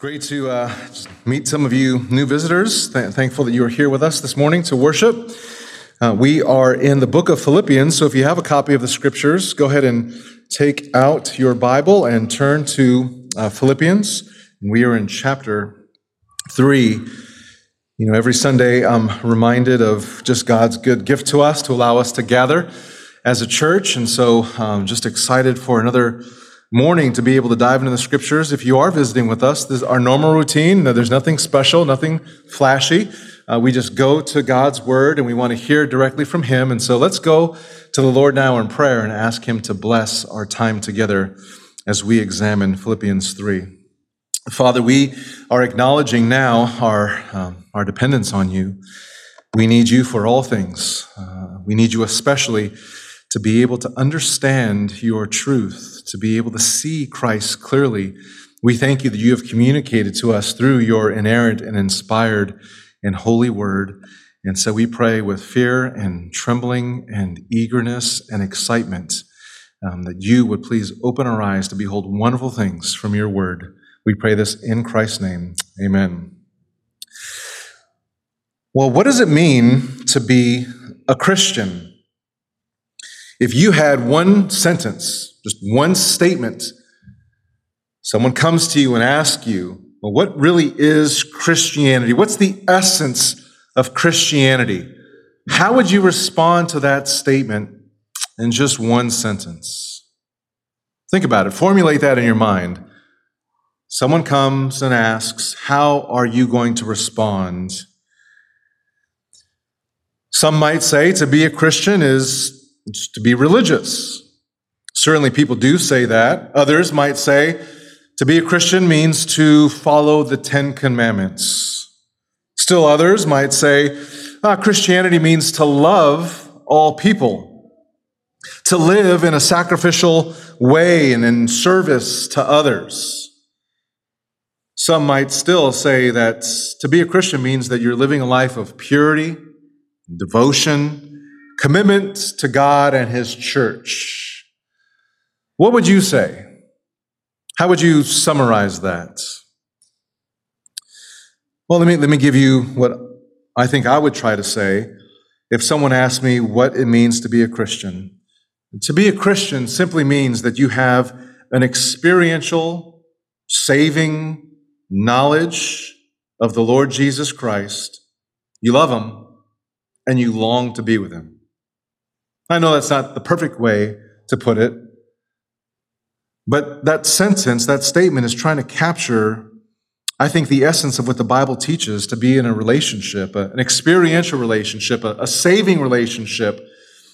great to uh, meet some of you new visitors. Th- thankful that you are here with us this morning to worship. Uh, we are in the book of Philippians, so if you have a copy of the scriptures, go ahead and take out your Bible and turn to uh, Philippians. We are in chapter 3. You know, every Sunday I'm reminded of just God's good gift to us to allow us to gather as a church, and so I'm um, just excited for another morning to be able to dive into the scriptures. If you are visiting with us, this is our normal routine. There's nothing special, nothing flashy. Uh, we just go to God's word and we want to hear directly from Him. And so let's go to the Lord now in prayer and ask Him to bless our time together as we examine Philippians 3. Father, we are acknowledging now our, um, our dependence on you. We need you for all things. Uh, we need you especially to be able to understand your truth, to be able to see Christ clearly. We thank you that you have communicated to us through your inerrant and inspired and holy word. And so we pray with fear and trembling and eagerness and excitement um, that you would please open our eyes to behold wonderful things from your word. We pray this in Christ's name. Amen. Well, what does it mean to be a Christian? If you had one sentence, just one statement, someone comes to you and asks you, well, what really is Christianity? What's the essence of Christianity? How would you respond to that statement in just one sentence? Think about it. Formulate that in your mind. Someone comes and asks, How are you going to respond? Some might say to be a Christian is to be religious. Certainly, people do say that. Others might say to be a Christian means to follow the Ten Commandments. Still, others might say ah, Christianity means to love all people, to live in a sacrificial way and in service to others. Some might still say that to be a Christian means that you're living a life of purity, devotion, commitment to God and His church. What would you say? How would you summarize that? Well, let me, let me give you what I think I would try to say if someone asked me what it means to be a Christian. To be a Christian simply means that you have an experiential, saving knowledge of the Lord Jesus Christ. You love Him and you long to be with Him. I know that's not the perfect way to put it, but that sentence, that statement is trying to capture, I think, the essence of what the Bible teaches to be in a relationship, an experiential relationship, a, saving relationship,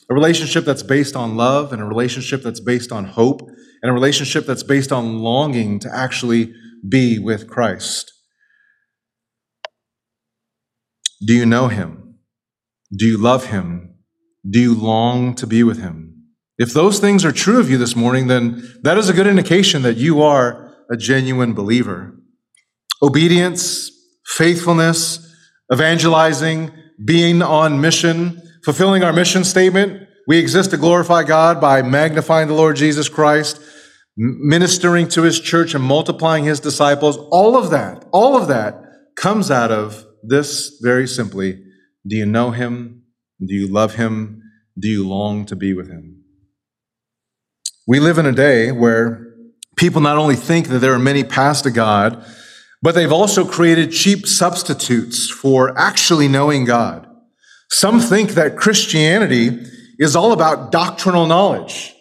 a relationship that's based on love, and a relationship that's based on hope, and a relationship that's based on longing to actually be with Christ. Do you know him? Do you love him? Do you long to be with him? If those things are true of you this morning, then that is a good indication that you are a genuine believer. Obedience, faithfulness, evangelizing, being on mission, fulfilling our mission statement. We exist to glorify God by magnifying the Lord Jesus Christ, ministering to his church and multiplying his disciples. All of that, all of that comes out of this very simply. Do you know him? Do you love him? Do you long to be with him? We live in a day where people not only think that there are many paths to God, but they've also created cheap substitutes for actually knowing God. Some think that Christianity is all about doctrinal knowledge.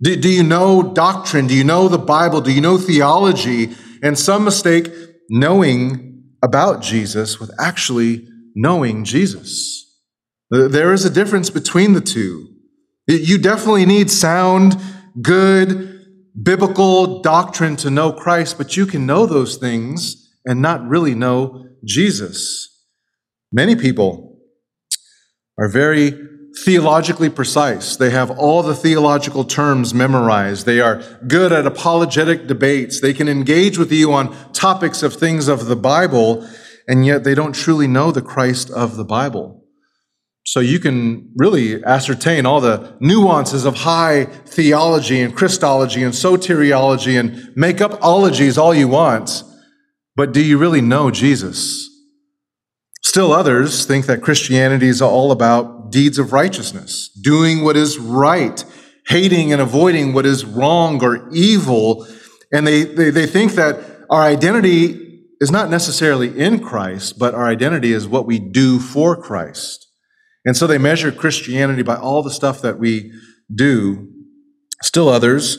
Do, do, you know doctrine? Do you know the Bible? Do you know theology? And some mistake knowing about Jesus with actually knowing Jesus. There is a difference between the two. You definitely need sound, good, biblical doctrine to know Christ, but you can know those things and not really know Jesus. Many people are very theologically precise. They have all the theological terms memorized. They are good at apologetic debates. They can engage with you on topics of things of the Bible, and yet they don't truly know the Christ of the Bible. So you can really ascertain all the nuances of high theology and Christology and soteriology and make up ologies all you want. but do you really know Jesus? Still others think that Christianity is all about deeds of righteousness, doing what is right, hating and avoiding what is wrong or evil. And they, they, they think that our identity is not necessarily in Christ, but our identity is what we do for Christ. And so they measure Christianity by all the stuff that we do. Still others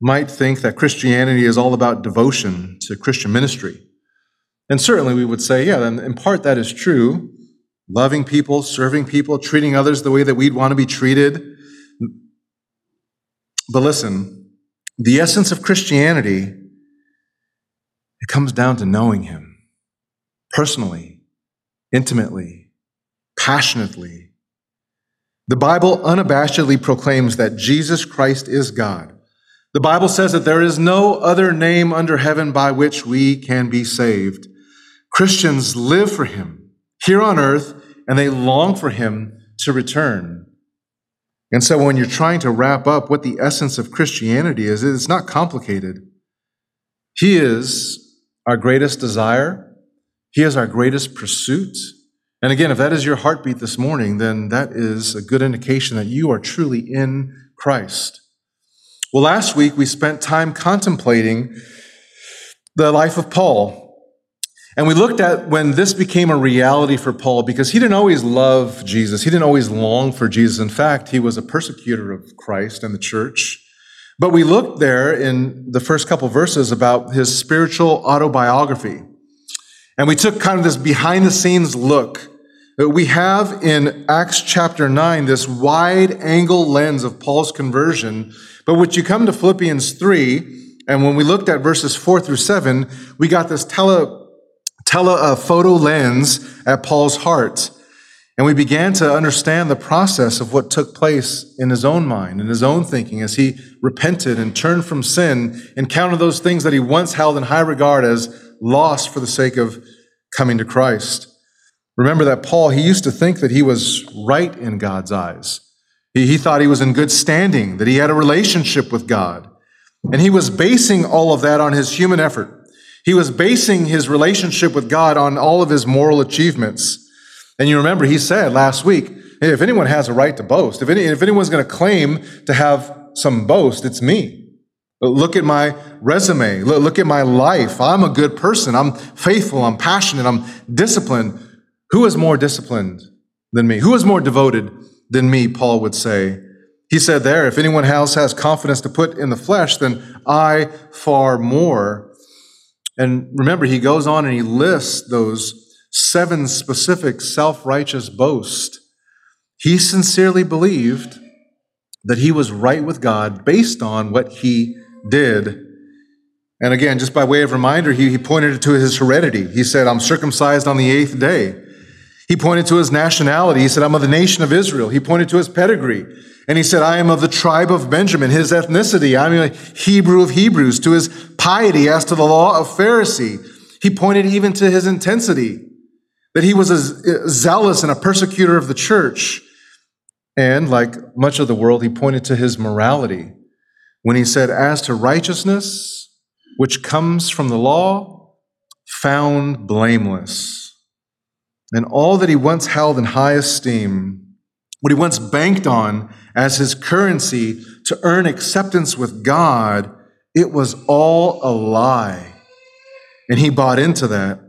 might think that Christianity is all about devotion to Christian ministry. And certainly we would say, yeah, in part that is true. Loving people, serving people, treating others the way that we'd want to be treated. But listen, the essence of Christianity, it comes down to knowing Him personally, intimately, passionately. The Bible unabashedly proclaims that Jesus Christ is God. The Bible says that there is no other name under heaven by which we can be saved. Christians live for him here on earth, and they long for him to return. And so when you're trying to wrap up what the essence of Christianity is, it's not complicated. He is our greatest desire. He is our greatest pursuit. And again, if that is your heartbeat this morning, then that is a good indication that you are truly in Christ. Well, last week we spent time contemplating the life of Paul. And we looked at when this became a reality for Paul because he didn't always love Jesus. He didn't always long for Jesus. In fact, he was a persecutor of Christ and the church. But we looked there in the first couple verses about his spiritual autobiography. And we took kind of this behind the scenes look. We have in Acts chapter 9 this wide angle lens of Paul's conversion. But when you come to Philippians 3, and when we looked at verses 4 through 7, we got this tele telephoto uh, lens at Paul's heart. And we began to understand the process of what took place in his own mind, in his own thinking, as he repented and turned from sin and counted those things that he once held in high regard as lost for the sake of coming to Christ. Remember that Paul, he used to think that he was right in God's eyes. He, he thought he was in good standing, that he had a relationship with God. And he was basing all of that on his human effort. He was basing his relationship with God on all of his moral achievements. And you remember he said last week, hey, if anyone has a right to boast, if, any, if anyone's going to claim to have some boast, it's me. Look at my resume. Look at my life. I'm a good person. I'm faithful. I'm passionate. I'm disciplined. Who is more disciplined than me? Who is more devoted than me? Paul would say. He said there, if anyone else has confidence to put in the flesh, then I far more. And remember, he goes on and he lists those seven specific self righteous boasts. He sincerely believed that he was right with God based on what he did. And again, just by way of reminder, he, he pointed to his heredity. He said, I'm circumcised on the eighth day. He pointed to his nationality. He said, I'm of the nation of Israel. He pointed to his pedigree. And he said, I am of the tribe of Benjamin, his ethnicity. I'm a Hebrew of Hebrews, to his piety as to the law of Pharisee. He pointed even to his intensity, that he was a zealous and a persecutor of the church. And like much of the world, he pointed to his morality when he said, As to righteousness, which comes from the law, found blameless. And all that he once held in high esteem, what he once banked on as his currency to earn acceptance with God, it was all a lie. And he bought into that.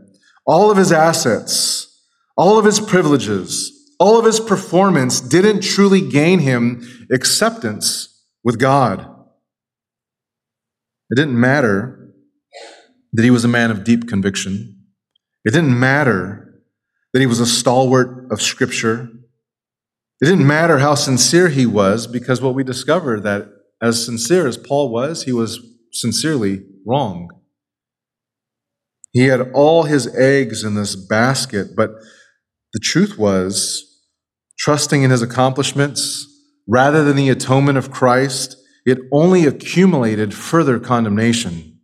All of his assets, all of his privileges, all of his performance didn't truly gain him acceptance with God. It didn't matter that he was a man of deep conviction. It didn't matter that he was a stalwart of Scripture. It didn't matter how sincere he was, because what we discovered that as sincere as Paul was, he was sincerely wrong. He had all his eggs in this basket, but the truth was, trusting in his accomplishments rather than the atonement of Christ, it only accumulated further condemnation.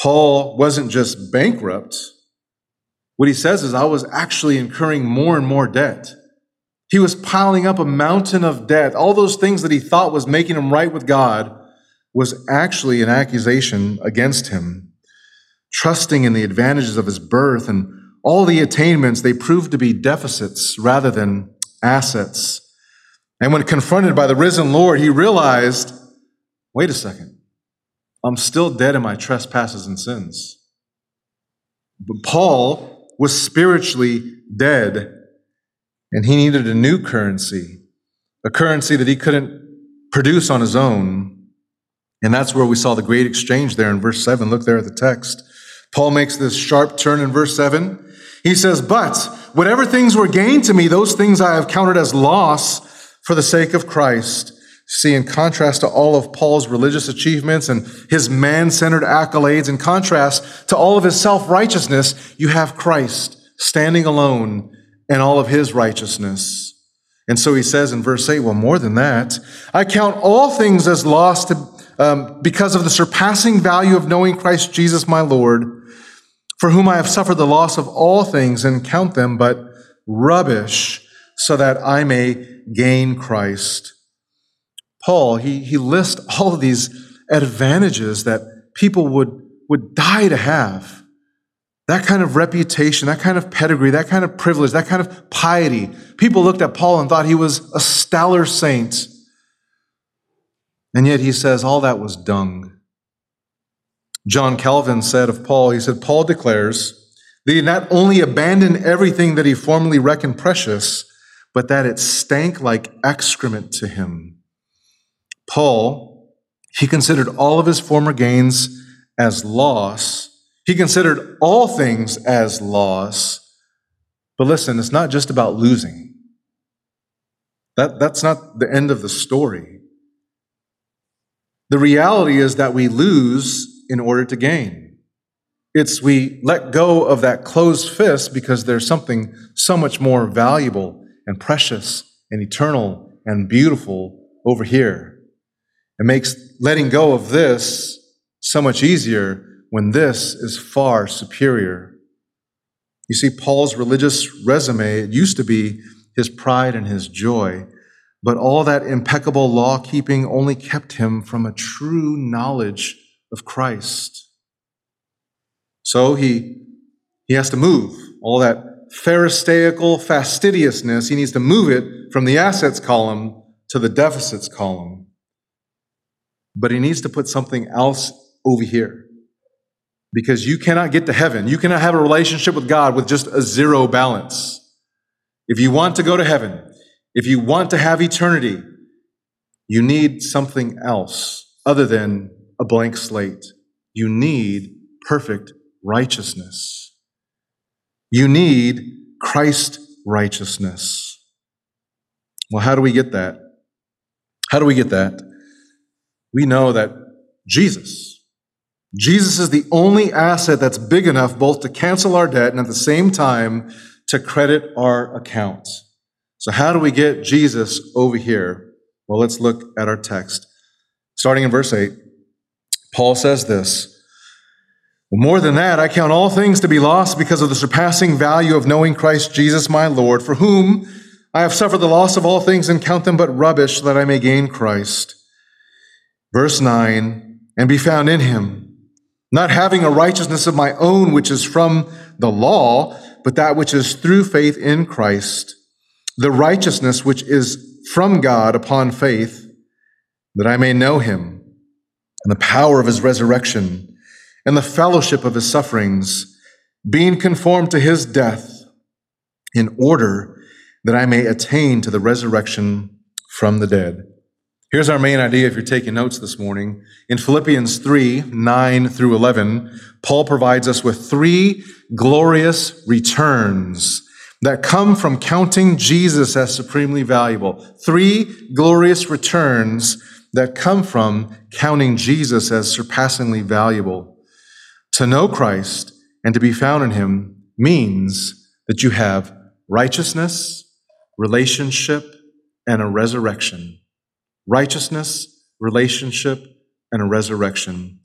Paul wasn't just bankrupt. What he says is, I was actually incurring more and more debt. He was piling up a mountain of debt. All those things that he thought was making him right with God was actually an accusation against him. trusting in the advantages of his birth and all the attainments, they proved to be deficits rather than assets. And when confronted by the risen Lord, he realized wait a second, I'm still dead in my trespasses and sins. But Paul was spiritually dead, and he needed a new currency, a currency that he couldn't produce on his own. And that's where we saw the great exchange there in verse 7. Look there at the text. Paul makes this sharp turn in verse 7. He says, But whatever things were gained to me, those things I have counted as loss for the sake of Christ. See, in contrast to all of Paul's religious achievements and his man centered accolades, in contrast to all of his self righteousness, you have Christ standing alone and all of his righteousness. And so he says in verse 8, well, more than that, I count all things as lost um, because of the surpassing value of knowing Christ Jesus my Lord, for whom I have suffered the loss of all things and count them but rubbish, so that I may gain Christ. Paul, he, he lists all of these advantages that people would, would die to have. That kind of reputation, that kind of pedigree, that kind of privilege, that kind of piety. People looked at Paul and thought he was a stellar saint. And yet he says all that was dung. John Calvin said of Paul, he said, Paul declares that he not only abandoned everything that he formerly reckoned precious, but that it stank like excrement to him. Paul, he considered all of his former gains as loss. He considered all things as loss. But listen, it's not just about losing. That, that's not the end of the story. The reality is that we lose in order to gain. It's we let go of that closed fist because there's something so much more valuable and precious and eternal and beautiful over here. It makes letting go of this so much easier when this is far superior. You see, Paul's religious resume, it used to be his pride and his joy. But all that impeccable law keeping only kept him from a true knowledge of Christ. So he, he has to move all that Pharisaical fastidiousness. He needs to move it from the assets column to the deficits column. But he needs to put something else over here. Because you cannot get to heaven. You cannot have a relationship with God with just a zero balance. If you want to go to heaven, if you want to have eternity, you need something else other than a blank slate. You need perfect righteousness. You need Christ righteousness. Well, how do we get that? How do we get that? We know that Jesus, Jesus is the only asset that's big enough both to cancel our debt and at the same time to credit our accounts. So, how do we get Jesus over here? Well, let's look at our text. Starting in verse 8, Paul says this More than that, I count all things to be lost because of the surpassing value of knowing Christ Jesus my Lord, for whom I have suffered the loss of all things and count them but rubbish that I may gain Christ. Verse 9, and be found in him, not having a righteousness of my own, which is from the law, but that which is through faith in Christ the righteousness which is from God upon faith, that I may know him and the power of his resurrection and the fellowship of his sufferings, being conformed to his death, in order that I may attain to the resurrection from the dead. Here's our main idea if you're taking notes this morning. In Philippians 3 9 through 11, Paul provides us with three glorious returns that come from counting Jesus as supremely valuable. Three glorious returns that come from counting Jesus as surpassingly valuable. To know Christ and to be found in him means that you have righteousness, relationship, and a resurrection. Righteousness, relationship, and a resurrection.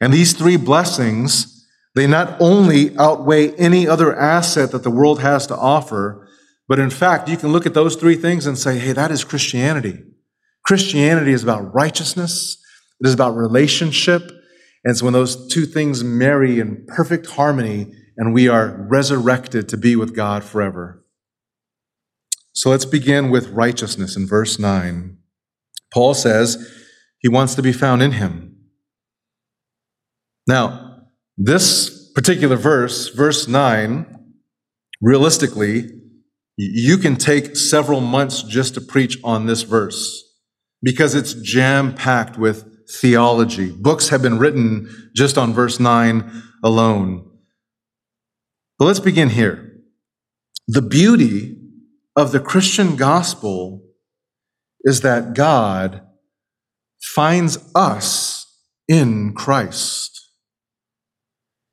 And these three blessings they not only outweigh any other asset that the world has to offer, but in fact, you can look at those three things and say, hey, that is Christianity. Christianity is about righteousness, it is about relationship, And it's when those two things marry in perfect harmony and we are resurrected to be with God forever. So let's begin with righteousness in verse 9. Paul says he wants to be found in him. Now, this particular verse, verse 9, realistically, you can take several months just to preach on this verse because it's jam packed with theology. Books have been written just on verse 9 alone. But let's begin here. The beauty of the Christian gospel is that God finds us in Christ.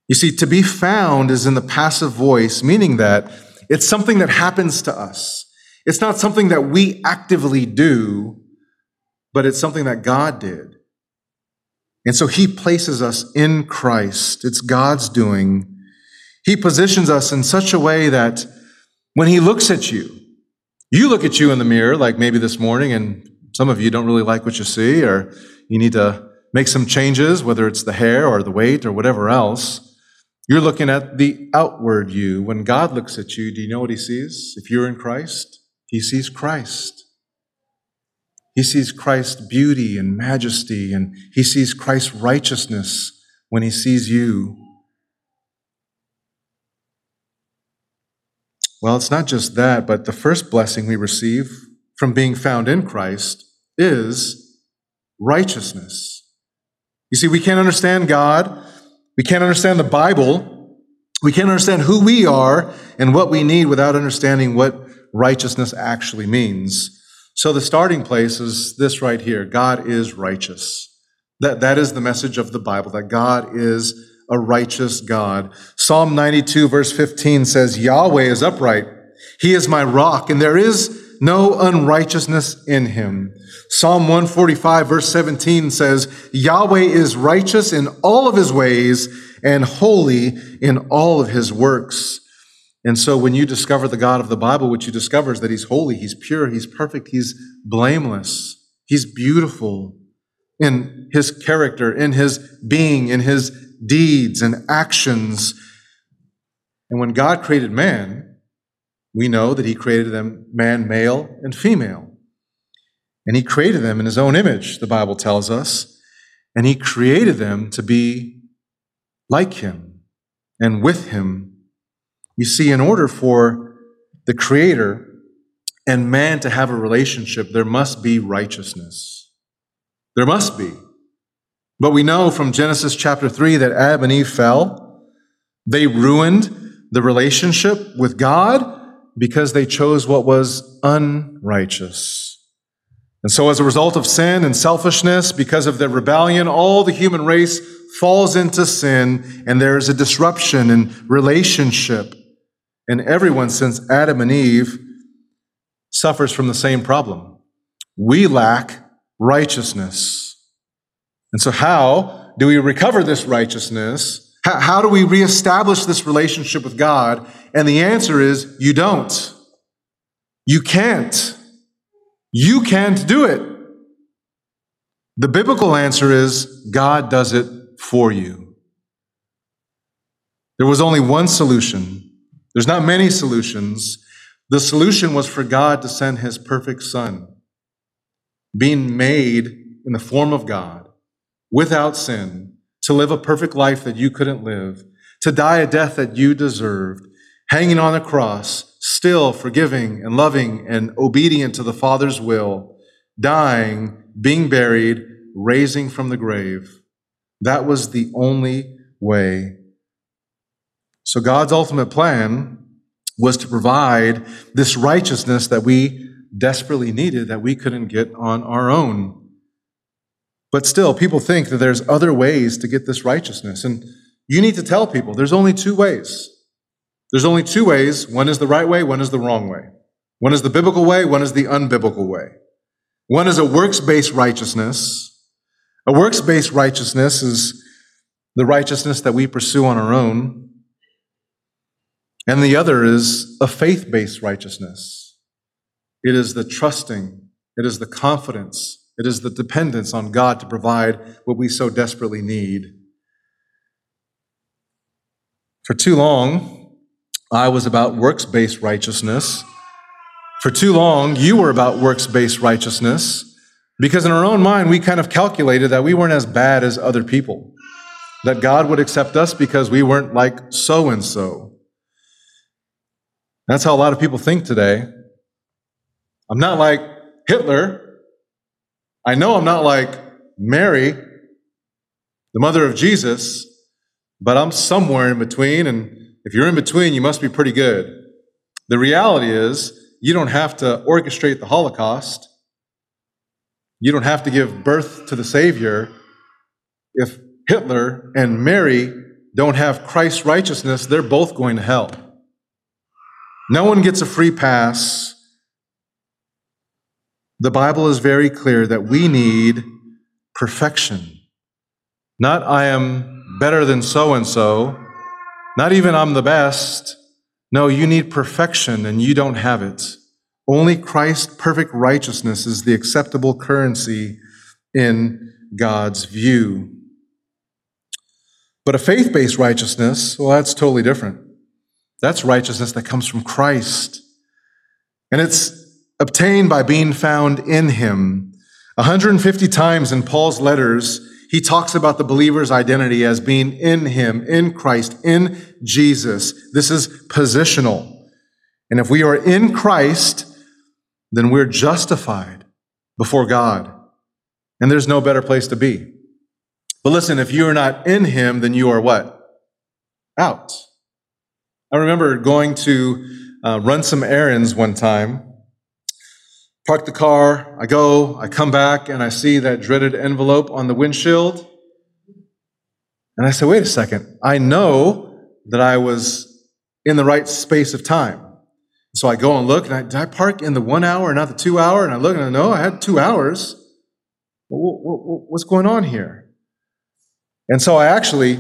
You see, to be found is in the passive voice, meaning that it's something that happens to us. It's not something that we actively do, but it's something that God did. And so he places us in Christ. It's God's doing. He positions us in such a way that when he looks at you, you look at you in the mirror, like maybe this morning, and some of you don't really like what you see, or you need to make some changes, whether it's the hair or the weight or whatever else. You're looking at the outward you. When God looks at you, do you know what he sees? If you're in Christ, he sees Christ. He sees Christ's beauty and majesty, and he sees Christ's righteousness when he sees you. Well, it's not just that, but the first blessing we receive from being found in Christ is righteousness. You see, we can't understand God we can't understand the Bible. We can't understand who we are and what we need without understanding what righteousness actually means. So the starting place is this right here God is righteous. That, that is the message of the Bible, that God is a righteous God. Psalm 92, verse 15 says, Yahweh is upright. He is my rock, and there is no unrighteousness in him. Psalm 145 verse 17 says, Yahweh is righteous in all of his ways and holy in all of his works. And so when you discover the God of the Bible, what you discover is that he's holy, he's pure, he's perfect, he's blameless, he's beautiful in his character, in his being, in his deeds and actions. And when God created man, we know that he created them man, male, and female. And he created them in his own image, the Bible tells us. And he created them to be like him and with him. You see, in order for the Creator and man to have a relationship, there must be righteousness. There must be. But we know from Genesis chapter 3 that Adam and Eve fell. They ruined the relationship with God because they chose what was unrighteous. And so, as a result of sin and selfishness, because of their rebellion, all the human race falls into sin, and there is a disruption in relationship. And everyone, since Adam and Eve, suffers from the same problem. We lack righteousness. And so, how do we recover this righteousness? How, how do we reestablish this relationship with God? And the answer is you don't. You can't. You can't do it. The biblical answer is God does it for you. There was only one solution. There's not many solutions. The solution was for God to send his perfect son, being made in the form of God, without sin, to live a perfect life that you couldn't live, to die a death that you deserved, hanging on a cross, still forgiving and loving and obedient to the Father's will, dying, being buried, raising from the grave. That was the only way. So God's ultimate plan was to provide this righteousness that we desperately needed that we couldn't get on our own. But still, people think that there's other ways to get this righteousness. And you need to tell people there's only two ways. There's only two ways. One is the right way, one is the wrong way. One is the biblical way, one is the unbiblical way. One is a works based righteousness. A works based righteousness is the righteousness that we pursue on our own. And the other is a faith based righteousness. It is the trusting, it is the confidence it is the dependence on God to provide what we so desperately need. For too long, I was about works based righteousness. For too long, you were about works based righteousness because in our own mind, we kind of calculated that we weren't as bad as other people, that God would accept us because we weren't like so and so. That's how a lot of people think today. I'm not like Hitler. I know I'm not like Mary, the mother of Jesus, but I'm somewhere in between. And if you're in between, you must be pretty good. The reality is, you don't have to orchestrate the Holocaust. You don't have to give birth to the Savior. If Hitler and Mary don't have Christ's righteousness, they're both going to hell. No one gets a free pass. The Bible is very clear that we need perfection. Not I am better than so and so, not even I'm the best. No, you need perfection and you don't have it. Only Christ's perfect righteousness is the acceptable currency in God's view. But a faith based righteousness, well, that's totally different. That's righteousness that comes from Christ. And it's obtained by being found in Him. 150 times in Paul's letters, he talks about the believer's identity as being in Him, in Christ, in Jesus. This is positional. And if we are in Christ, then we're justified before God. And there's no better place to be. But listen, if you are not in Him, then you are what? Out. I remember going to uh, run some errands one time Park the car, I go, I come back, and I see that dreaded envelope on the windshield. And I say, wait a second, I know that I was in the right space of time. So I go and look, and I, did I park in the one hour, not the two hour? And I look and I know I had two hours. What's going on here? And so I actually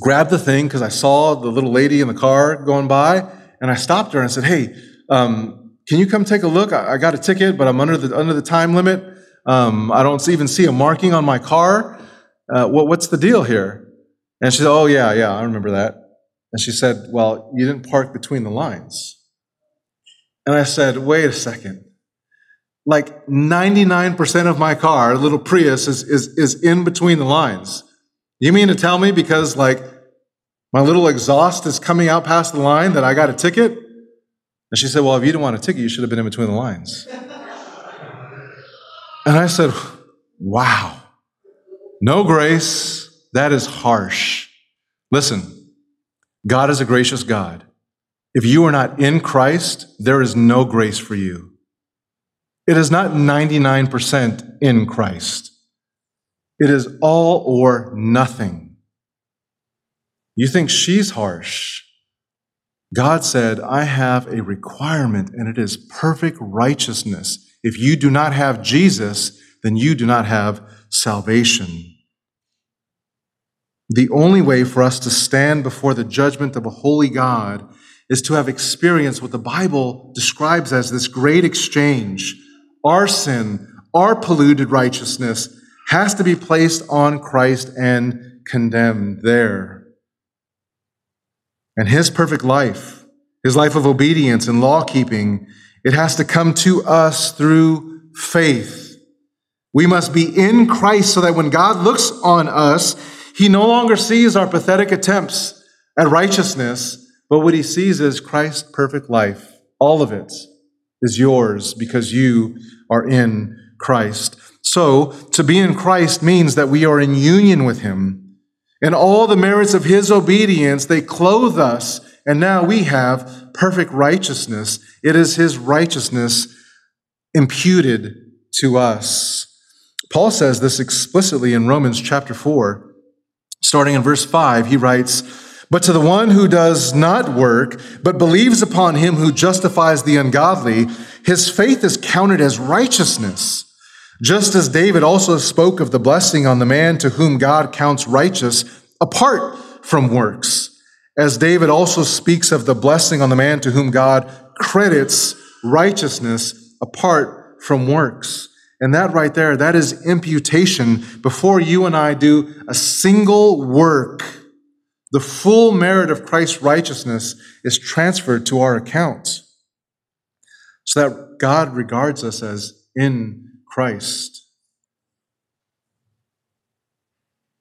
grabbed the thing because I saw the little lady in the car going by, and I stopped her and I said, hey, um, can you come take a look? I, got a ticket, but I'm under the under the time limit. Um, I don't even see a marking on my car. Uh, what, what's the deal here? And she said, Oh, yeah, yeah, I remember that. And she said, Well, you didn't park between the lines. And I said, Wait a second. Like 99% of my car, a little Prius, is, is, is in between the lines. You mean to tell me because, like, my little exhaust is coming out past the line that I got a ticket? And she said, Well, if you didn't want a ticket, you should have been in between the lines. And I said, Wow, no grace. That is harsh. Listen, God is a gracious God. If you are not in Christ, there is no grace for you. It is not 99% in Christ, it is all or nothing. You think she's harsh. God said, I have a requirement, and it is perfect righteousness. If you do not have Jesus, then you do not have salvation. The only way for us to stand before the judgment of a holy God is to have experienced what the Bible describes as this great exchange. Our sin, our polluted righteousness has to be placed on Christ and condemned there and his perfect life, his life of obedience and law keeping, it has to come to us through faith. We must be in Christ so that when God looks on us, he no longer sees our pathetic attempts at righteousness, but what he sees is Christ's perfect life. All of it is yours because you are in Christ. So, to be in Christ means that we are in union with him. And all the merits of his obedience, they clothe us. And now we have perfect righteousness. It is his righteousness imputed to us. Paul says this explicitly in Romans chapter 4. Starting in verse 5, he writes, But to the one who does not work, but believes upon him who justifies the ungodly, his faith is counted as righteousness. Just as David also spoke of the blessing on the man to whom God counts righteous apart from works, as David also speaks of the blessing on the man to whom God credits righteousness apart from works. And that right there, that is imputation before you and I do a single work. The full merit of Christ's righteousness is transferred to our accounts so that God regards us as in Christ.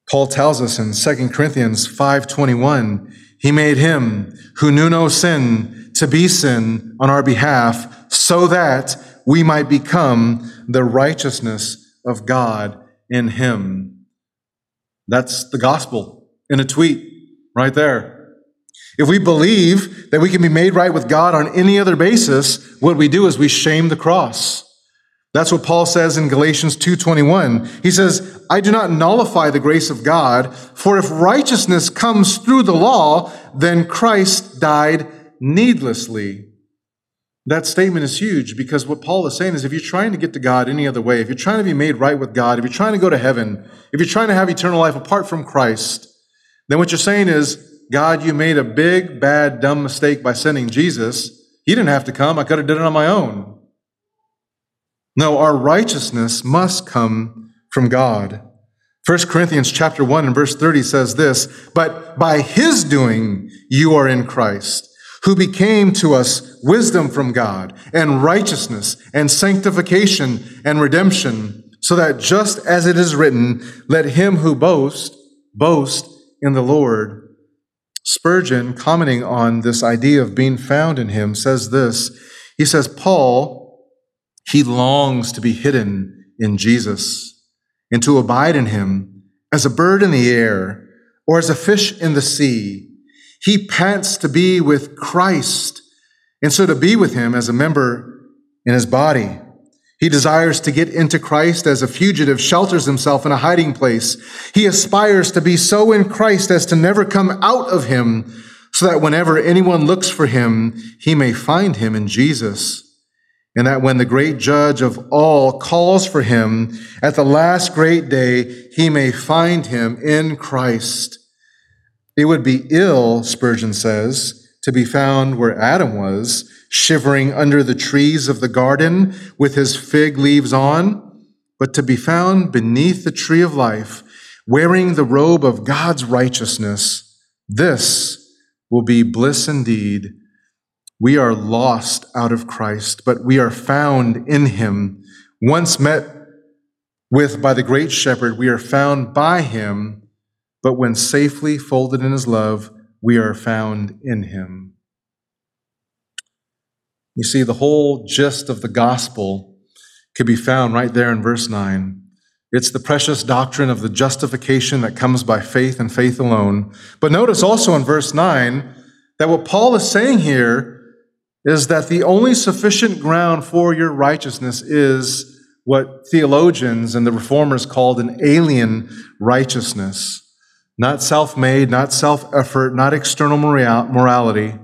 Paul tells us in 2 Corinthians 5:21, he made him who knew no sin to be sin on our behalf so that we might become the righteousness of God in him. That's the gospel in a tweet right there. If we believe that we can be made right with God on any other basis, what we do is we shame the cross. That's what Paul says in Galatians 2:21. He says, "I do not nullify the grace of God, for if righteousness comes through the law, then Christ died needlessly." That statement is huge because what Paul is saying is if you're trying to get to God any other way, if you're trying to be made right with God, if you're trying to go to heaven, if you're trying to have eternal life apart from Christ, then what you're saying is, God, you made a big, bad, dumb mistake by sending Jesus. He didn't have to come. I could have done it on my own. No, our righteousness must come from God. 1 Corinthians chapter 1 and verse 30 says this, but by his doing you are in Christ, who became to us wisdom from God and righteousness and sanctification and redemption, so that just as it is written, let him who boasts boast in the Lord. Spurgeon, commenting on this idea of being found in him, says this. He says, Paul, he longs to be hidden in Jesus and to abide in him as a bird in the air or as a fish in the sea. He pants to be with Christ and so to be with him as a member in his body. He desires to get into Christ as a fugitive shelters himself in a hiding place. He aspires to be so in Christ as to never come out of him so that whenever anyone looks for him, he may find him in Jesus and that when the great judge of all calls for him at the last great day, he may find him in Christ. It would be ill, Spurgeon says, to be found where Adam was, shivering under the trees of the garden with his fig leaves on, but to be found beneath the tree of life, wearing the robe of God's righteousness. This will be bliss indeed we are lost out of Christ, but we are found in him. Once met with by the great shepherd, we are found by him, but when safely folded in his love, we are found in him. You see, the whole gist of the gospel could be found right there in verse 9. It's the precious doctrine of the justification that comes by faith and faith alone. But notice also in verse 9 that what Paul is saying here is that the only sufficient ground for your righteousness is what theologians and the reformers called an alien righteousness. Not self made, not self effort, not external morality.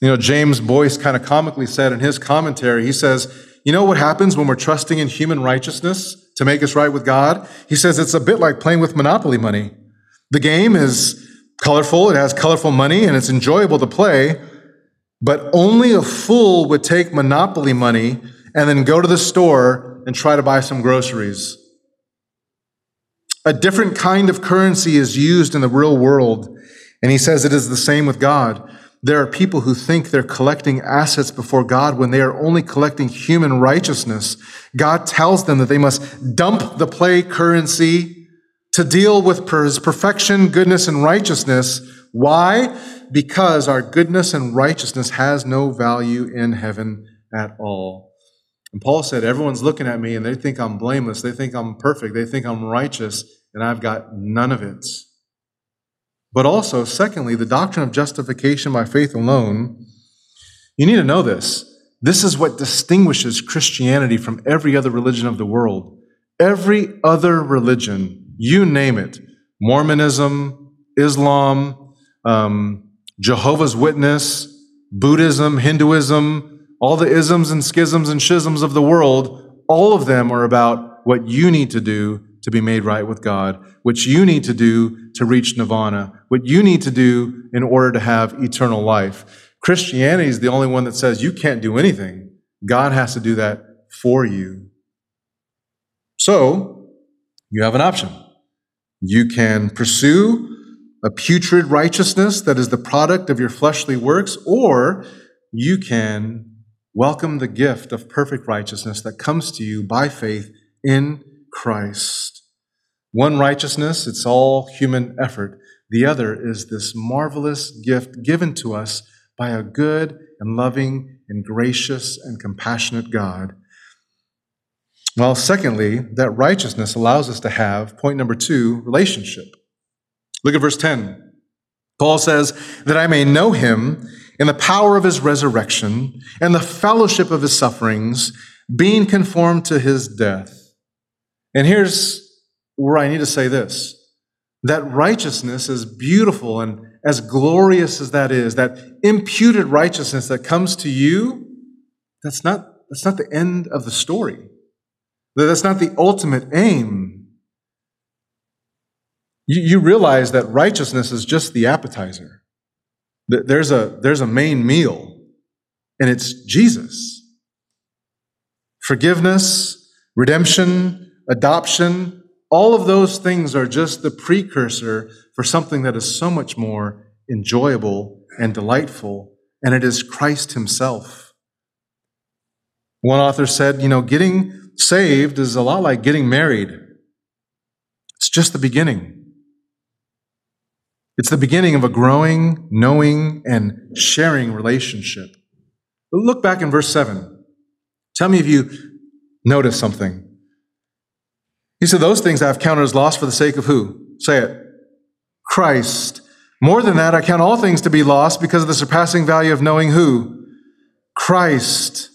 You know, James Boice kind of comically said in his commentary, he says, You know what happens when we're trusting in human righteousness to make us right with God? He says it's a bit like playing with Monopoly money. The game is colorful, it has colorful money, and it's enjoyable to play. But only a fool would take monopoly money and then go to the store and try to buy some groceries. A different kind of currency is used in the real world. And he says it is the same with God. There are people who think they're collecting assets before God when they are only collecting human righteousness. God tells them that they must dump the play currency to deal with perfection, goodness, and righteousness. Why? because our goodness and righteousness has no value in heaven at all. And Paul said, Everyone's looking at me and they think I'm blameless. They think I'm perfect. They think I'm righteous, and I've got none of it. But also, secondly, the doctrine of justification by faith alone, you need to know this. This is what distinguishes Christianity from every other religion of the world. Every other religion, you name it, Mormonism, Islam, um, Jehovah's Witness, Buddhism, Hinduism, all the isms and schisms and schisms of the world, all of them are about what you need to do to be made right with God, which you need to do to reach nirvana, what you need to do in order to have eternal life. Christianity is the only one that says you can't do anything. God has to do that for you. So, you have an option. You can pursue a putrid righteousness that is the product of your fleshly works, or you can welcome the gift of perfect righteousness that comes to you by faith in Christ. One righteousness, it's all human effort. The other is this marvelous gift given to us by a good and loving and gracious and compassionate God. Well, secondly, that righteousness allows us to have, point number two, relationship. Look at verse 10. Paul says, That I may know him in the power of his resurrection and the fellowship of his sufferings, being conformed to his death. And here's where I need to say this that righteousness, is beautiful and as glorious as that is, that imputed righteousness that comes to you, that's not, that's not the end of the story. That's not the ultimate aim. You, you realize that righteousness is just the appetizer. There's a, there's a main meal, and it's Jesus. Forgiveness, redemption, adoption, all of those things are just the precursor for something that is so much more enjoyable and delightful, and it is Christ Himself. One author said, you know, getting saved is a lot like getting married. It's just the beginning. It's the beginning of a growing, knowing, and sharing relationship. But look back in verse 7. Tell me if you notice something. He said, Those things I have counted as lost for the sake of who? Say it. Christ. More than that, I count all things to be lost because of the surpassing value of knowing who? Christ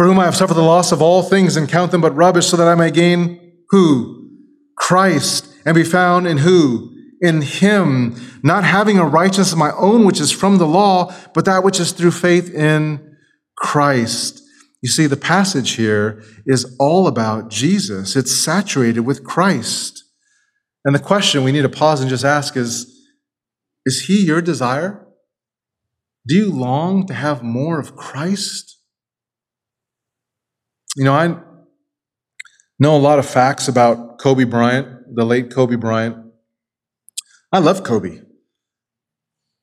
for whom I have suffered the loss of all things and count them but rubbish so that I may gain who? Christ and be found in who? In him, not having a righteousness of my own, which is from the law, but that which is through faith in Christ. You see, the passage here is all about Jesus. It's saturated with Christ. And the question we need to pause and just ask is, is he your desire? Do you long to have more of Christ? You know, I know a lot of facts about Kobe Bryant, the late Kobe Bryant. I love Kobe.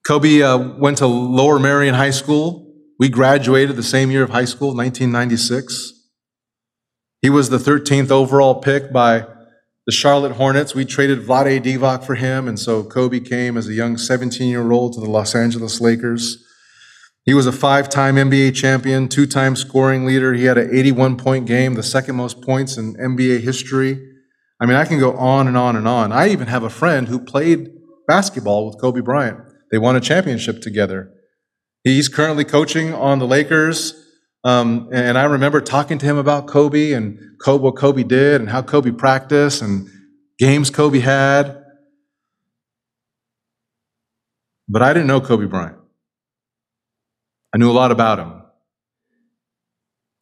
Kobe uh, went to Lower Merion High School. We graduated the same year of high school, 1996. He was the 13th overall pick by the Charlotte Hornets. We traded Vlade Divac for him, and so Kobe came as a young 17 year old to the Los Angeles Lakers. He was a five time NBA champion, two time scoring leader. He had an 81 point game, the second most points in NBA history. I mean, I can go on and on and on. I even have a friend who played basketball with Kobe Bryant. They won a championship together. He's currently coaching on the Lakers. Um, and I remember talking to him about Kobe and Kobe, what Kobe did and how Kobe practiced and games Kobe had. But I didn't know Kobe Bryant. I knew a lot about him.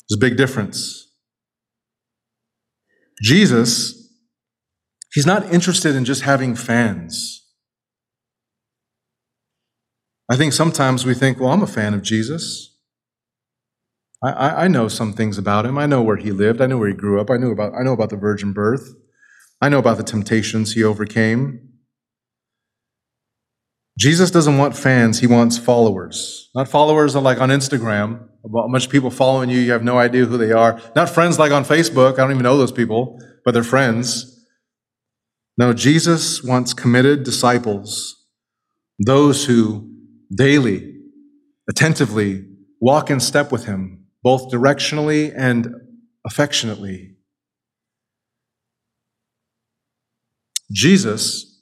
There's a big difference. Jesus, he's not interested in just having fans. I think sometimes we think, well, I'm a fan of Jesus. I, I, I, know some things about him. I know where he lived. I know where he grew up. I knew about, I know about the virgin birth. I know about the temptations he overcame. Jesus doesn't want fans, he wants followers. Not followers like on Instagram, a bunch of people following you, you have no idea who they are. Not friends like on Facebook, I don't even know those people, but they're friends. No, Jesus wants committed disciples, those who daily, attentively walk in step with him, both directionally and affectionately. Jesus,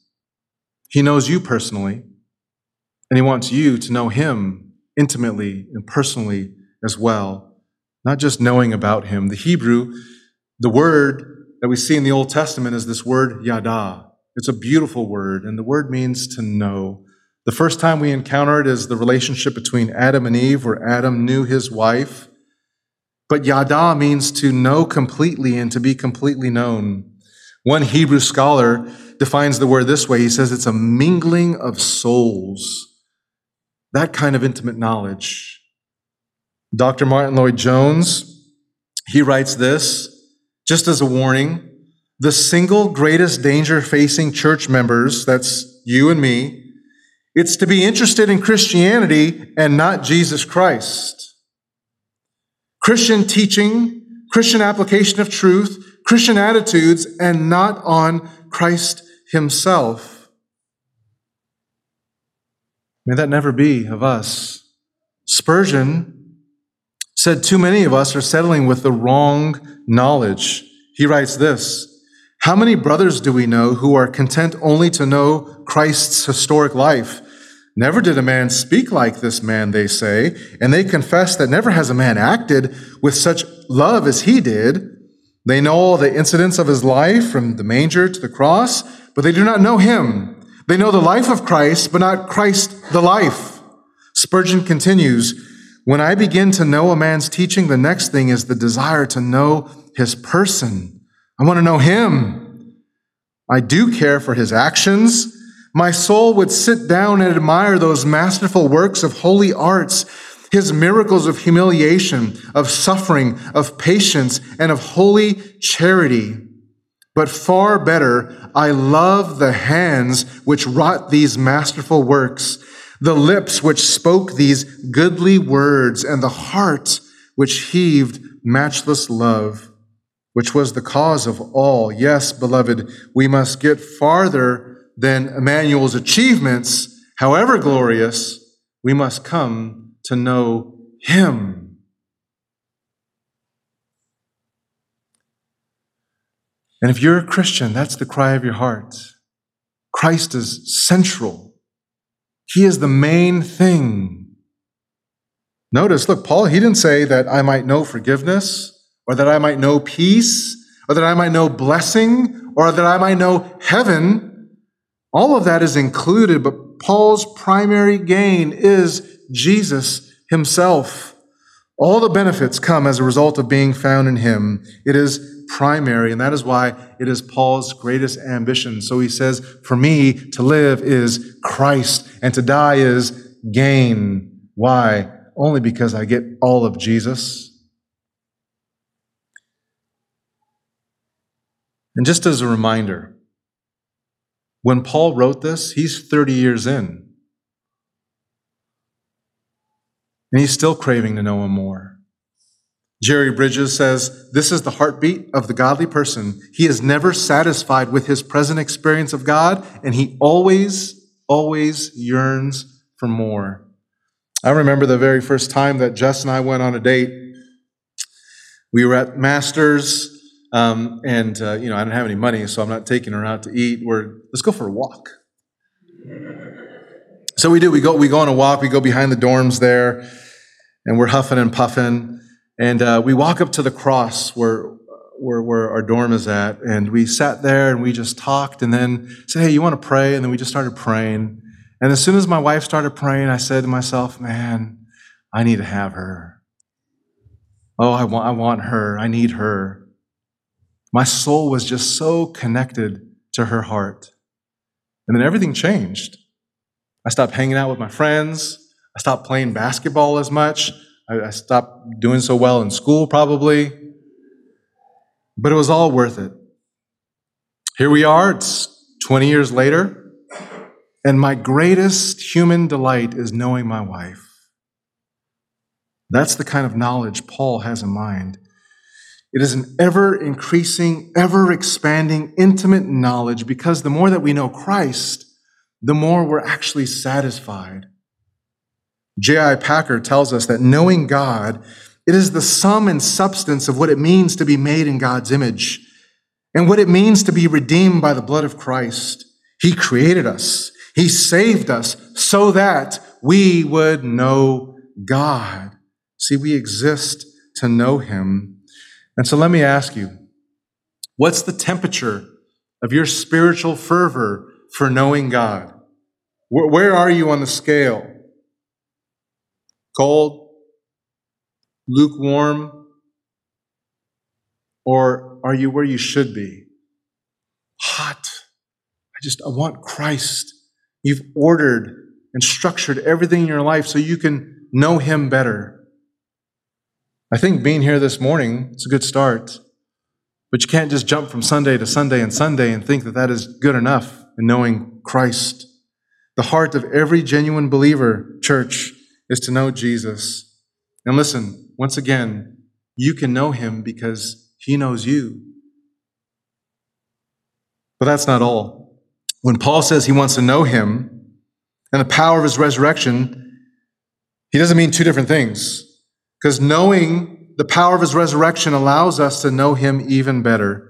he knows you personally. And he wants you to know him intimately and personally as well, not just knowing about him. The Hebrew, the word that we see in the Old Testament is this word yada. It's a beautiful word, and the word means to know. The first time we encounter it is the relationship between Adam and Eve, where Adam knew his wife. But yada means to know completely and to be completely known. One Hebrew scholar defines the word this way. He says it's a mingling of souls that kind of intimate knowledge. Dr. Martyn Lloyd-Jones, he writes this just as a warning the single greatest danger facing church members, that's you and me, It's to be interested in Christianity and not Jesus Christ. Christian teaching, Christian application of truth, Christian attitudes, and not on Christ Himself. May that never be of us. Spurgeon said, Too many of us are settling with the wrong knowledge. He writes this How many brothers do we know who are content only to know Christ's historic life? Never did a man speak like this man, they say, and they confess that never has a man acted with such love as he did. They know all the incidents of his life from the manger to the cross, but they do not know him. They know the life of Christ, but not Christ the life. Spurgeon continues, when I begin to know a man's teaching, the next thing is the desire to know his person. I want to know him. I do care for his actions. My soul would sit down and admire those masterful works of holy arts, his miracles of humiliation, of suffering, of patience, and of holy charity. But far better, I love the hands which wrought these masterful works, the lips which spoke these goodly words, and the heart which heaved matchless love, which was the cause of all. Yes, beloved, we must get farther than Emmanuel's achievements, however glorious, we must come to know him. And if you're a Christian, that's the cry of your heart. Christ is central. He is the main thing. Notice, look, Paul, he didn't say that I might know forgiveness, or that I might know peace, or that I might know blessing, or that I might know heaven. All of that is included, but Paul's primary gain is Jesus himself. All the benefits come as a result of being found in him. It is primary, and that is why it is Paul's greatest ambition. So he says, For me, to live is Christ, and to die is gain. Why? Only because I get all of Jesus. And just as a reminder, when Paul wrote this, he's 30 years in. And he's still craving to know him more. Jerry Bridges says, This is the heartbeat of the godly person. He is never satisfied with his present experience of God, and he always, always yearns for more. I remember the very first time that Jess and I went on a date. We were at Masters, um, and uh, you know I don't have any money, so I'm not taking her out to eat. We're let's go for a walk. So we do. We go. We go on a walk. We go behind the dorms there, and we're huffing and puffing. And uh, we walk up to the cross where, where, where our dorm is at, and we sat there and we just talked and then said, Hey, you want to pray? And then we just started praying. And as soon as my wife started praying, I said to myself, Man, I need to have her. Oh, I want, I want her. I need her. My soul was just so connected to her heart. And then everything changed. I stopped hanging out with my friends. I stopped playing basketball as much. I, I stopped doing so well in school, probably. But it was all worth it. Here we are, it's 20 years later, and my greatest human delight is knowing my wife. That's the kind of knowledge Paul has in mind. It is an ever increasing, ever expanding, intimate knowledge because the more that we know Christ, the more we're actually satisfied. J.I. Packer tells us that knowing God, it is the sum and substance of what it means to be made in God's image and what it means to be redeemed by the blood of Christ. He created us. He saved us so that we would know God. See, we exist to know Him. And so let me ask you, what's the temperature of your spiritual fervor for knowing God? Where are you on the scale? cold, lukewarm, or are you where you should be? Hot. I just, I want Christ. You've ordered and structured everything in your life so you can know Him better. I think being here this morning, it's a good start. But you can't just jump from Sunday to Sunday and Sunday and think that that is good enough in knowing Christ. The heart of every genuine believer, church, is to know Jesus. And listen, once again, you can know him because he knows you. But that's not all. When Paul says he wants to know him and the power of his resurrection, he doesn't mean two different things. Because knowing the power of his resurrection allows us to know him even better.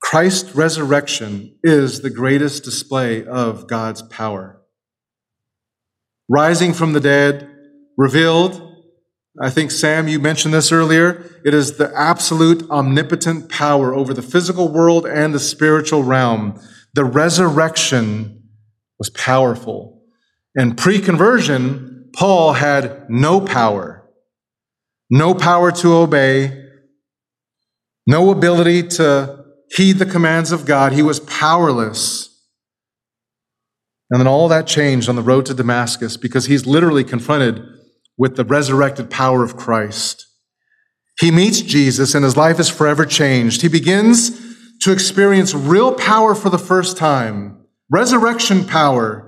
Christ's resurrection is the greatest display of God's power. Rising from the dead, revealed, I think, Sam, you mentioned this earlier. It is the absolute omnipotent power over the physical world and the spiritual realm. The resurrection was powerful. And pre conversion, Paul had no power, no power to obey, no ability to heed the commands of God. He was powerless. And then all that changed on the road to Damascus because he's literally confronted with the resurrected power of Christ. He meets Jesus and his life is forever changed. He begins to experience real power for the first time, resurrection power.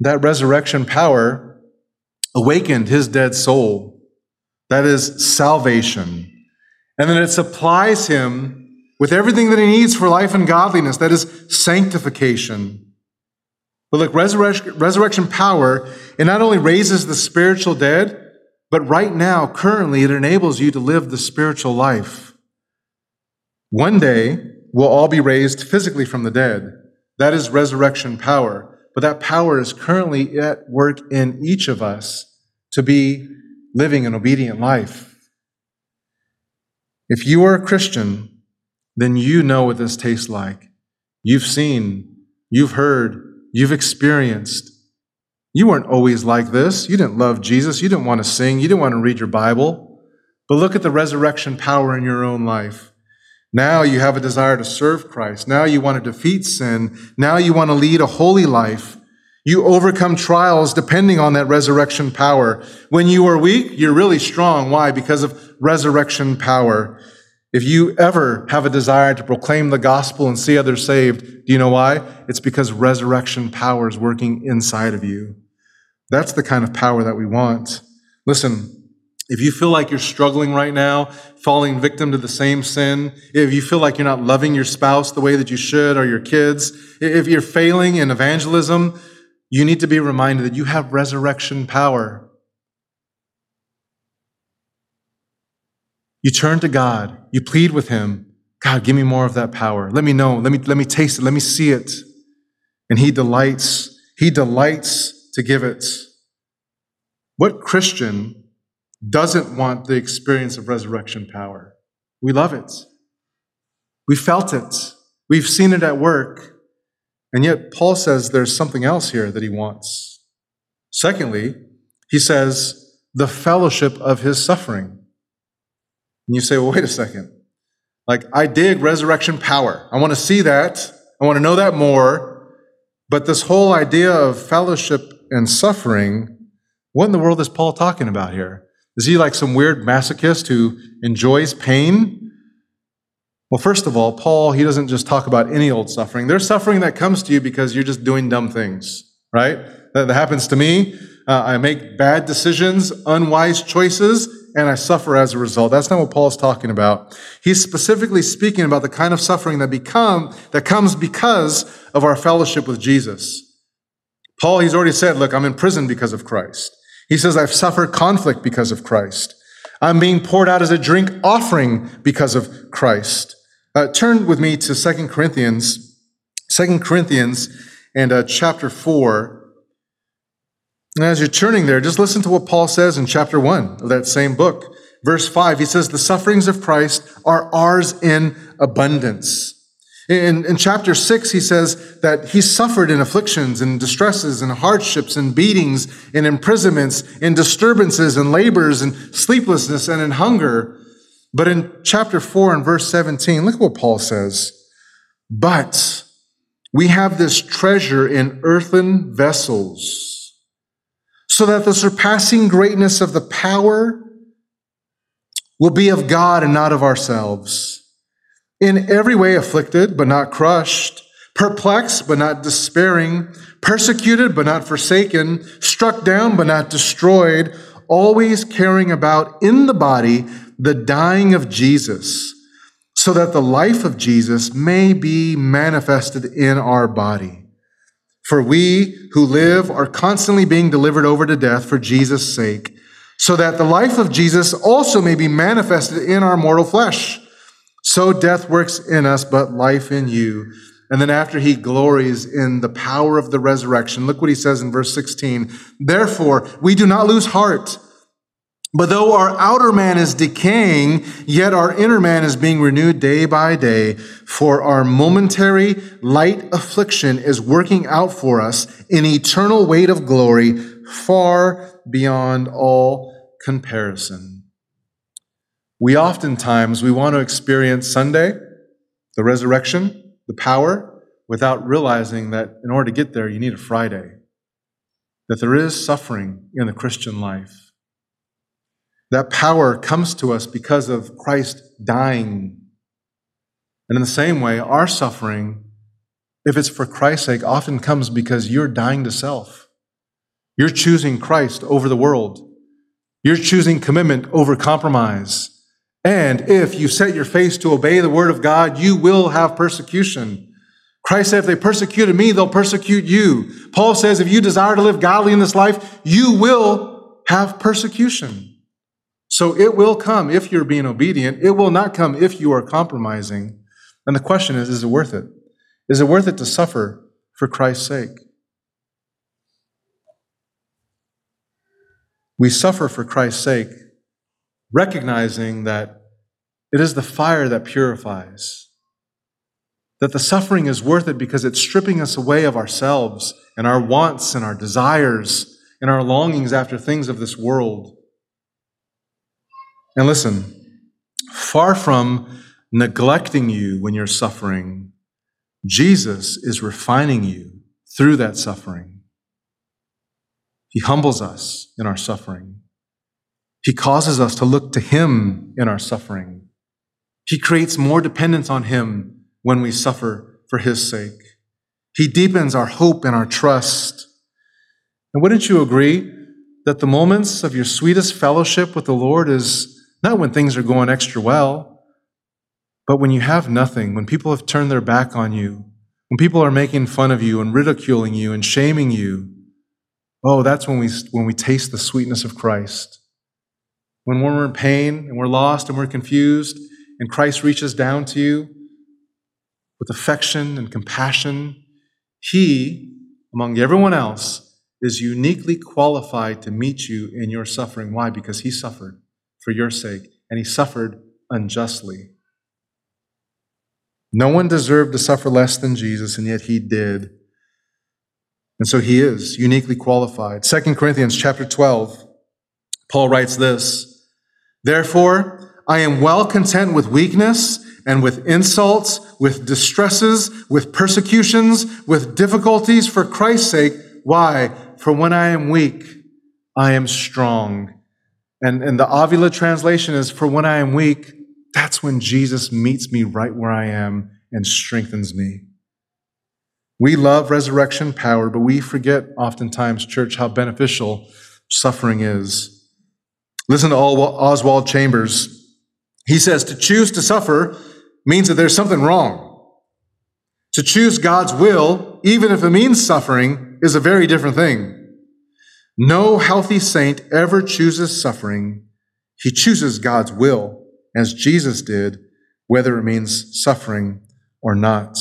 That resurrection power awakened his dead soul. That is salvation. And then it supplies him with everything that he needs for life and godliness. That is sanctification. But look, resurrection, resurrection power, it not only raises the spiritual dead, but right now, currently, it enables you to live the spiritual life. One day, we'll all be raised physically from the dead. That is resurrection power. But that power is currently at work in each of us to be living an obedient life. If you are a Christian, then you know what this tastes like. You've seen, you've heard, you've experienced. You weren't always like this. You didn't love Jesus. You didn't want to sing. You didn't want to read your Bible. But look at the resurrection power in your own life. Now you have a desire to serve Christ. Now you want to defeat sin. Now you want to lead a holy life. You overcome trials depending on that resurrection power. When you are weak, you're really strong. Why? Because of resurrection power. If you ever have a desire to proclaim the gospel and see others saved, do you know why? It's because resurrection power is working inside of you. That's the kind of power that we want. Listen, if you feel like you're struggling right now, falling victim to the same sin, if you feel like you're not loving your spouse the way that you should or your kids, if you're failing in evangelism, you need to be reminded that you have resurrection power. You turn to God, you plead with Him, God, give me more of that power. Let me know, let me, let me taste it, let me see it. And He delights, He delights to give it. What Christian doesn't want the experience of resurrection power? We love it. We felt it. We've seen it at work. And yet, Paul says there's something else here that he wants. Secondly, he says the fellowship of his suffering. And you say, well, wait a second. Like, I dig resurrection power. I want to see that. I want to know that more. But this whole idea of fellowship and suffering, what in the world is Paul talking about here? Is he like some weird masochist who enjoys pain? Well, first of all, Paul, he doesn't just talk about any old suffering. There's suffering that comes to you because you're just doing dumb things, right? That, that happens to me. Uh, I make bad decisions, unwise choices, and I suffer as a result. That's not what Paul's talking about. He's specifically speaking about the kind of suffering that become, that comes because of our fellowship with Jesus. Paul, he's already said, look, I'm in prison because of Christ. He says, I've suffered conflict because of Christ. I'm being poured out as a drink offering because of Christ. Uh, turn with me to Second Corinthians, Second Corinthians and uh, chapter 4. And as you're turning there, just listen to what Paul says in chapter 1 of that same book. Verse 5, he says, The sufferings of Christ are ours in abundance. In, in chapter 6, he says that he suffered in afflictions and distresses and hardships and beatings and imprisonments and disturbances and labors and sleeplessness and in hunger. But in chapter 4 and verse 17, look what Paul says. But we have this treasure in earthen vessels, so that the surpassing greatness of the power will be of God and not of ourselves. In every way afflicted, but not crushed, perplexed but not despairing, persecuted but not forsaken, struck down but not destroyed, always carrying about in the body the dying of Jesus, so that the life of Jesus may be manifested in our body. For we who live are constantly being delivered over to death for Jesus' sake, so that the life of Jesus also may be manifested in our mortal flesh. So death works in us, but life in you. And then after he glories in the power of the resurrection, look what he says in verse 16. Therefore, we do not lose heart. But though our outer man is decaying, yet our inner man is being renewed day by day. For our momentary light affliction is working out for us an eternal weight of glory far beyond all comparison. We oftentimes, we want to experience Sunday, the resurrection, the power, without realizing that in order to get there, you need a Friday. That there is suffering in the Christian life that power comes to us because of Christ dying. And in the same way, our suffering, if it's for Christ's sake, often comes because you're dying to self. You're choosing Christ over the world. You're choosing commitment over compromise. And if you set your face to obey the word of God, you will have persecution. Christ said, if they persecuted me, they'll persecute you. Paul says, if you desire to live godly in this life, you will have persecution. So it will come if you're being obedient. It will not come if you are compromising. And the question is is it worth it? Is it worth it to suffer for Christ's sake? We suffer for Christ's sake, recognizing that it is the fire that purifies. That the suffering is worth it because it's stripping us away of ourselves and our wants and our desires and our longings after things of this world. And listen, far from neglecting you when you're suffering, Jesus is refining you through that suffering. He humbles us in our suffering. He causes us to look to Him in our suffering. He creates more dependence on Him when we suffer for His sake. He deepens our hope and our trust. And wouldn't you agree that the moments of your sweetest fellowship with the Lord is not when things are going extra well, but when you have nothing, when people have turned their back on you, when people are making fun of you and ridiculing you and shaming you. Oh, that's when we, when we taste the sweetness of Christ. When we're in pain and we're lost and we're confused, and Christ reaches down to you with affection and compassion, He, among everyone else, is uniquely qualified to meet you in your suffering. Why? Because He suffered for your sake, and he suffered unjustly. No one deserved to suffer less than Jesus, and yet he did. And so he is uniquely qualified. 2 Corinthians chapter 12, Paul writes this Therefore, I am well content with weakness and with insults, with distresses, with persecutions, with difficulties for Christ's sake. Why? For when I am weak, I am strong. And, and the Avila translation is, For when I am weak, that's when Jesus meets me right where I am and strengthens me. We love resurrection power, but we forget oftentimes, church, how beneficial suffering is. Listen to Oswald Chambers. He says to choose to suffer means that there's something wrong. To choose God's will, even if it means suffering, is a very different thing. No healthy saint ever chooses suffering. He chooses God's will, as Jesus did, whether it means suffering or not.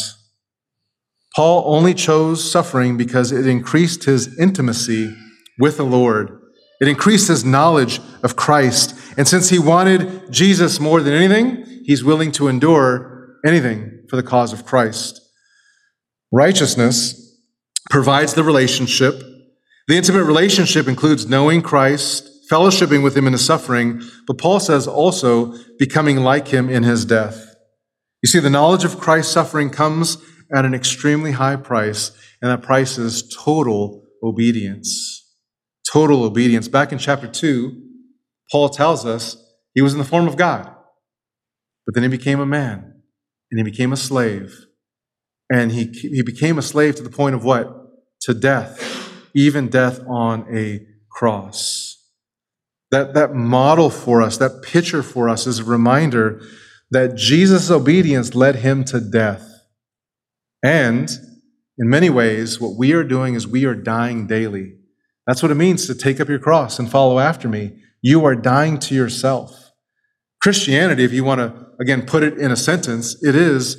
Paul only chose suffering because it increased his intimacy with the Lord. It increased his knowledge of Christ. And since he wanted Jesus more than anything, he's willing to endure anything for the cause of Christ. Righteousness provides the relationship the intimate relationship includes knowing Christ, fellowshipping with him in his suffering, but Paul says also becoming like him in his death. You see, the knowledge of Christ's suffering comes at an extremely high price, and that price is total obedience. Total obedience. Back in chapter 2, Paul tells us he was in the form of God, but then he became a man and he became a slave. And he, he became a slave to the point of what? To death, even death on a cross. That, that model for us, that picture for us is a reminder that Jesus' obedience led him to death. And in many ways, what we are doing is we are dying daily. That's what it means to take up your cross and follow after me. You are dying to yourself. Christianity, if you want to, again, put it in a sentence, it is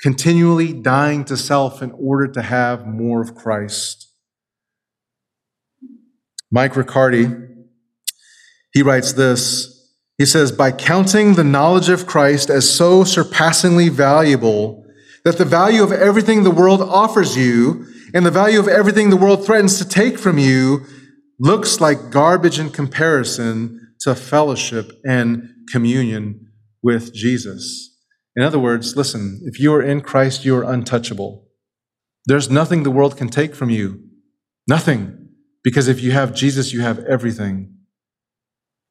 continually dying to self in order to have more of Christ. Mike Riccardi, he writes this. He says, by counting the knowledge of Christ as so surpassingly valuable that the value of everything the world offers you and the value of everything the world threatens to take from you looks like garbage in comparison to fellowship and communion with Jesus. In other words, listen, if you are in Christ, you are untouchable. There's nothing the world can take from you. Nothing. Because if you have Jesus, you have everything.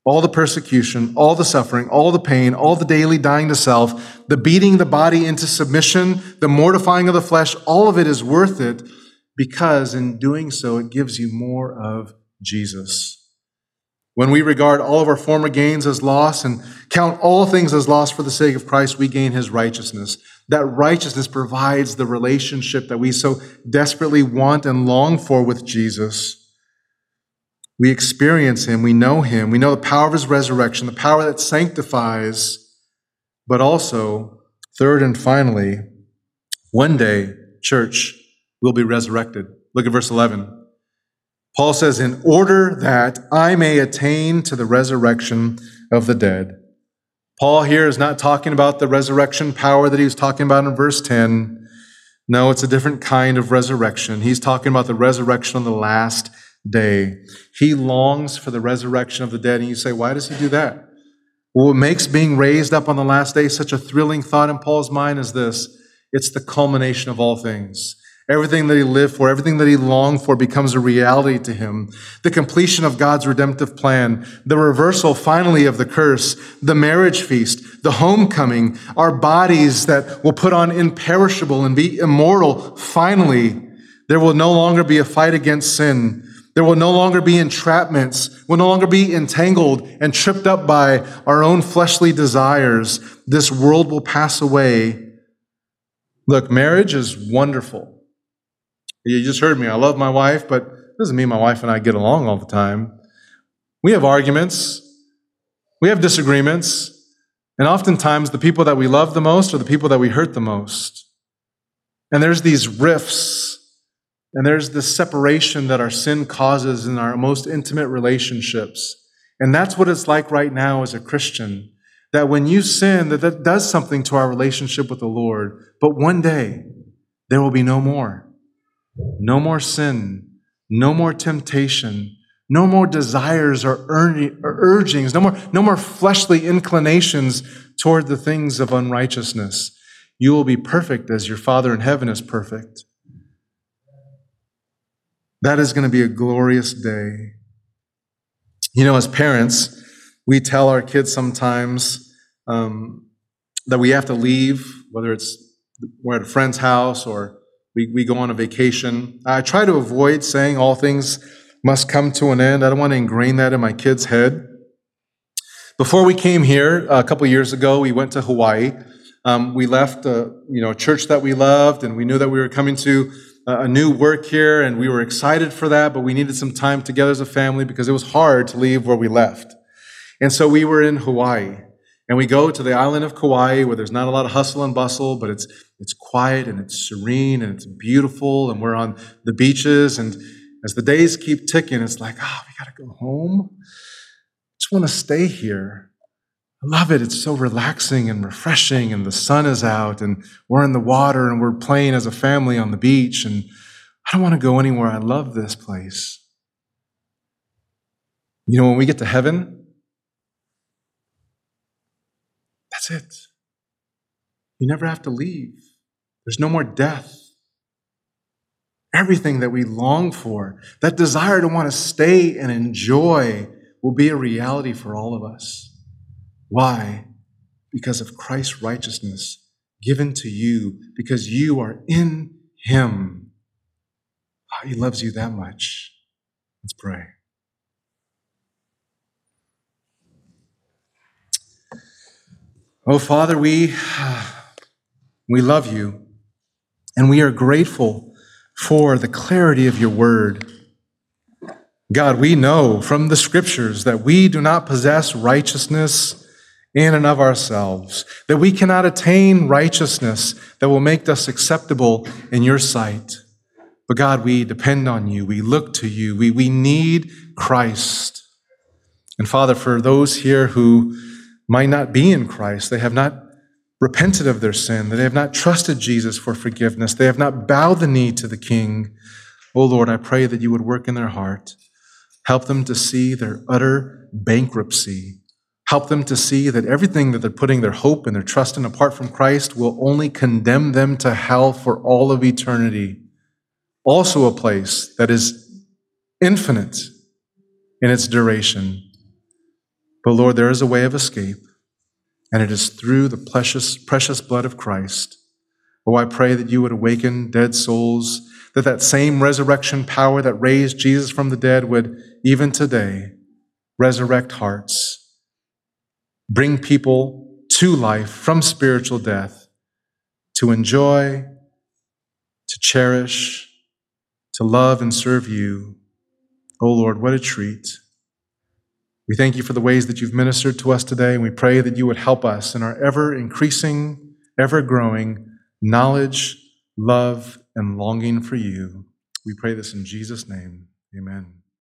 All the persecution, all the suffering, all the pain, all the daily dying to self, the beating the body into submission, the mortifying of the flesh, all of it is worth it because in doing so, it gives you more of Jesus. When we regard all of our former gains as loss and count all things as loss for the sake of Christ, we gain his righteousness. That righteousness provides the relationship that we so desperately want and long for with Jesus. We experience him, we know him, we know the power of his resurrection, the power that sanctifies, but also, third and finally, one day, church, will be resurrected. Look at verse 11. Paul says, In order that I may attain to the resurrection of the dead. Paul here is not talking about the resurrection power that he was talking about in verse 10. No, it's a different kind of resurrection. He's talking about the resurrection on the last day. He longs for the resurrection of the dead. And you say, why does he do that? Well, what makes being raised up on the last day such a thrilling thought in Paul's mind is this it's the culmination of all things. Everything that he lived for, everything that he longed for becomes a reality to him. The completion of God's redemptive plan, the reversal finally of the curse, the marriage feast, the homecoming, our bodies that will put on imperishable and be immortal. Finally, there will no longer be a fight against sin. There will no longer be entrapments, We'll no longer be entangled and tripped up by our own fleshly desires. This world will pass away. Look, marriage is wonderful. You just heard me. I love my wife, but it doesn't mean my wife and I get along all the time. We have arguments, we have disagreements, and oftentimes the people that we love the most are the people that we hurt the most. And there's these rifts and there's this separation that our sin causes in our most intimate relationships. And that's what it's like right now as a Christian. That when you sin, that that does something to our relationship with the Lord. But one day, there will be no more. No more sin. No more temptation. No more desires or, urgings. No more, no more fleshly inclinations toward the things of unrighteousness. You will be perfect as your Father in heaven is perfect. That is going to be a glorious day. You know, as parents, we tell our kids sometimes um, that we have to leave, whether it's we're at a friend's house or we, we go on a vacation. I try to avoid saying all things must come to an end. I don't want to ingrain that in my kids' head. Before we came here a couple years ago, we went to Hawaii. Um, we left a you know a church that we loved, and we knew that we were coming to a new work here, and we were excited for that, but we needed some time together as a family because it was hard to leave where we left. And so we were in Hawaii, and we go to the island of Kauai where there's not a lot of hustle and bustle, but it's, it's quiet and it's serene and it's beautiful, and we're on the beaches. And as the days keep ticking, it's like, oh, we got to go home. I just want to stay here. I love it. It's so relaxing and refreshing, and the sun is out, and we're in the water, and we're playing as a family on the beach. And I don't want to go anywhere. I love this place. You know, when we get to heaven, that's it. You never have to leave, there's no more death. Everything that we long for, that desire to want to stay and enjoy, will be a reality for all of us. Why? Because of Christ's righteousness given to you because you are in him. Oh, he loves you that much. Let's pray. Oh, Father, we, we love you and we are grateful for the clarity of your word. God, we know from the scriptures that we do not possess righteousness in and of ourselves, that we cannot attain righteousness that will make us acceptable in your sight. But God, we depend on you. We look to you. We, we need Christ. And Father, for those here who might not be in Christ, they have not repented of their sin, they have not trusted Jesus for forgiveness, they have not bowed the knee to the King. Oh Lord, I pray that you would work in their heart. Help them to see their utter bankruptcy. Help them to see that everything that they're putting their hope and their trust in apart from Christ will only condemn them to hell for all of eternity. Also, a place that is infinite in its duration. But Lord, there is a way of escape, and it is through the precious, precious blood of Christ. Oh, I pray that you would awaken dead souls that that same resurrection power that raised Jesus from the dead would, even today, resurrect hearts, bring people to life from spiritual death, to enjoy, to cherish, to love and serve you. Oh Lord, what a treat. We thank you for the ways that you've ministered to us today, and we pray that you would help us in our ever increasing, ever growing knowledge, love, and longing for you. We pray this in Jesus' name. Amen.